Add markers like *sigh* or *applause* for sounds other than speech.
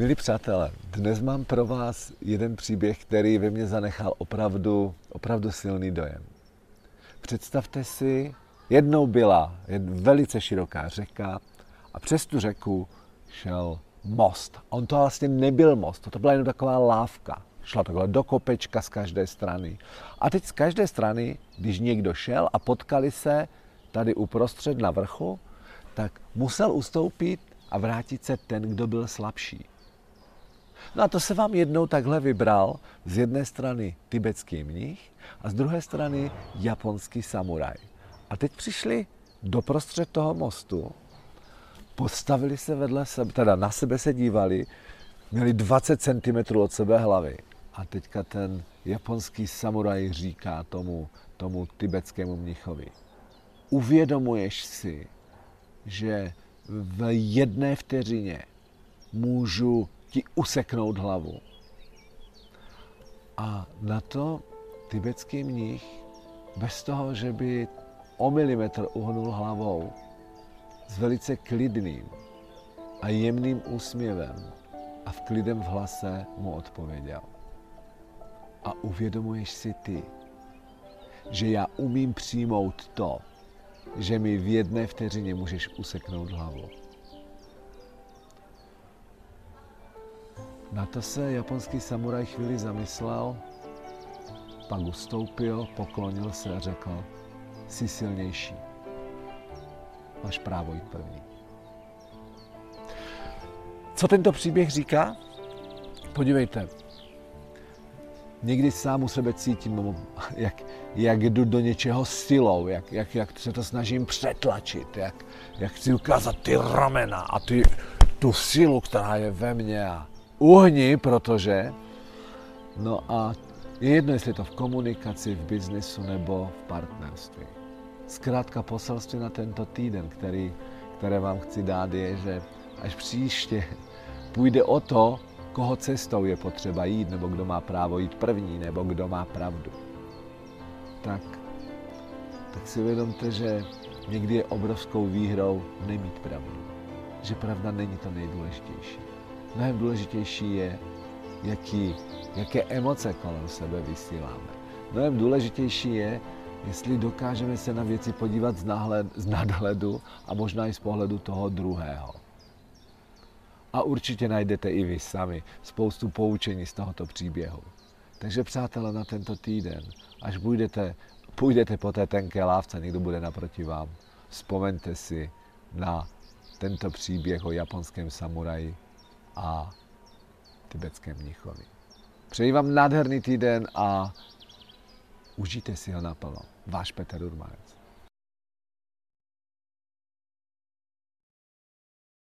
Milí přátelé, dnes mám pro vás jeden příběh, který ve mně zanechal opravdu, opravdu silný dojem. Představte si, jednou byla velice široká řeka a přes tu řeku šel most. On to vlastně nebyl most, to byla jen taková lávka. Šla takhle do kopečka z každé strany. A teď z každé strany, když někdo šel a potkali se tady uprostřed na vrchu, tak musel ustoupit a vrátit se ten, kdo byl slabší. No a to se vám jednou takhle vybral z jedné strany tibetský mnich a z druhé strany japonský samuraj. A teď přišli doprostřed toho mostu, postavili se vedle sebe, teda na sebe se dívali, měli 20 cm od sebe hlavy. A teďka ten japonský samuraj říká tomu, tomu tibetskému mnichovi, uvědomuješ si, že v jedné vteřině můžu ti useknout hlavu. A na to tibetský mnich, bez toho, že by o milimetr uhnul hlavou, s velice klidným a jemným úsměvem a v klidem v hlase mu odpověděl. A uvědomuješ si ty, že já umím přijmout to, že mi v jedné vteřině můžeš useknout hlavu. Na to se japonský samuraj chvíli zamyslel, pak ustoupil, poklonil se a řekl, jsi silnější. Máš právo jít první. Co tento příběh říká? Podívejte, někdy sám u sebe cítím, *laughs* jak, jak jdu do něčeho silou, jak, jak, jak se to snažím přetlačit, jak, jak chci ukázat ty ramena a ty, tu silu, která je ve mně a uhni, protože, no a je jedno, jestli je to v komunikaci, v biznisu nebo v partnerství. Zkrátka poselství na tento týden, který, které vám chci dát, je, že až příště *laughs* půjde o to, koho cestou je potřeba jít, nebo kdo má právo jít první, nebo kdo má pravdu. Tak, tak si uvědomte, že někdy je obrovskou výhrou nemít pravdu. Že pravda není to nejdůležitější. Mnohem důležitější je, jaký, jaké emoce kolem sebe vysíláme. Mnohem důležitější je, jestli dokážeme se na věci podívat z, náhled, z nadhledu a možná i z pohledu toho druhého. A určitě najdete i vy sami spoustu poučení z tohoto příběhu. Takže přátelé, na tento týden, až půjdete, půjdete po té tenké lávce, někdo bude naproti vám, vzpomeňte si na tento příběh o japonském samuraji a tibetském mnichovi. Přeji vám nádherný týden a užijte si ho naplno. Váš Petr Urmanec.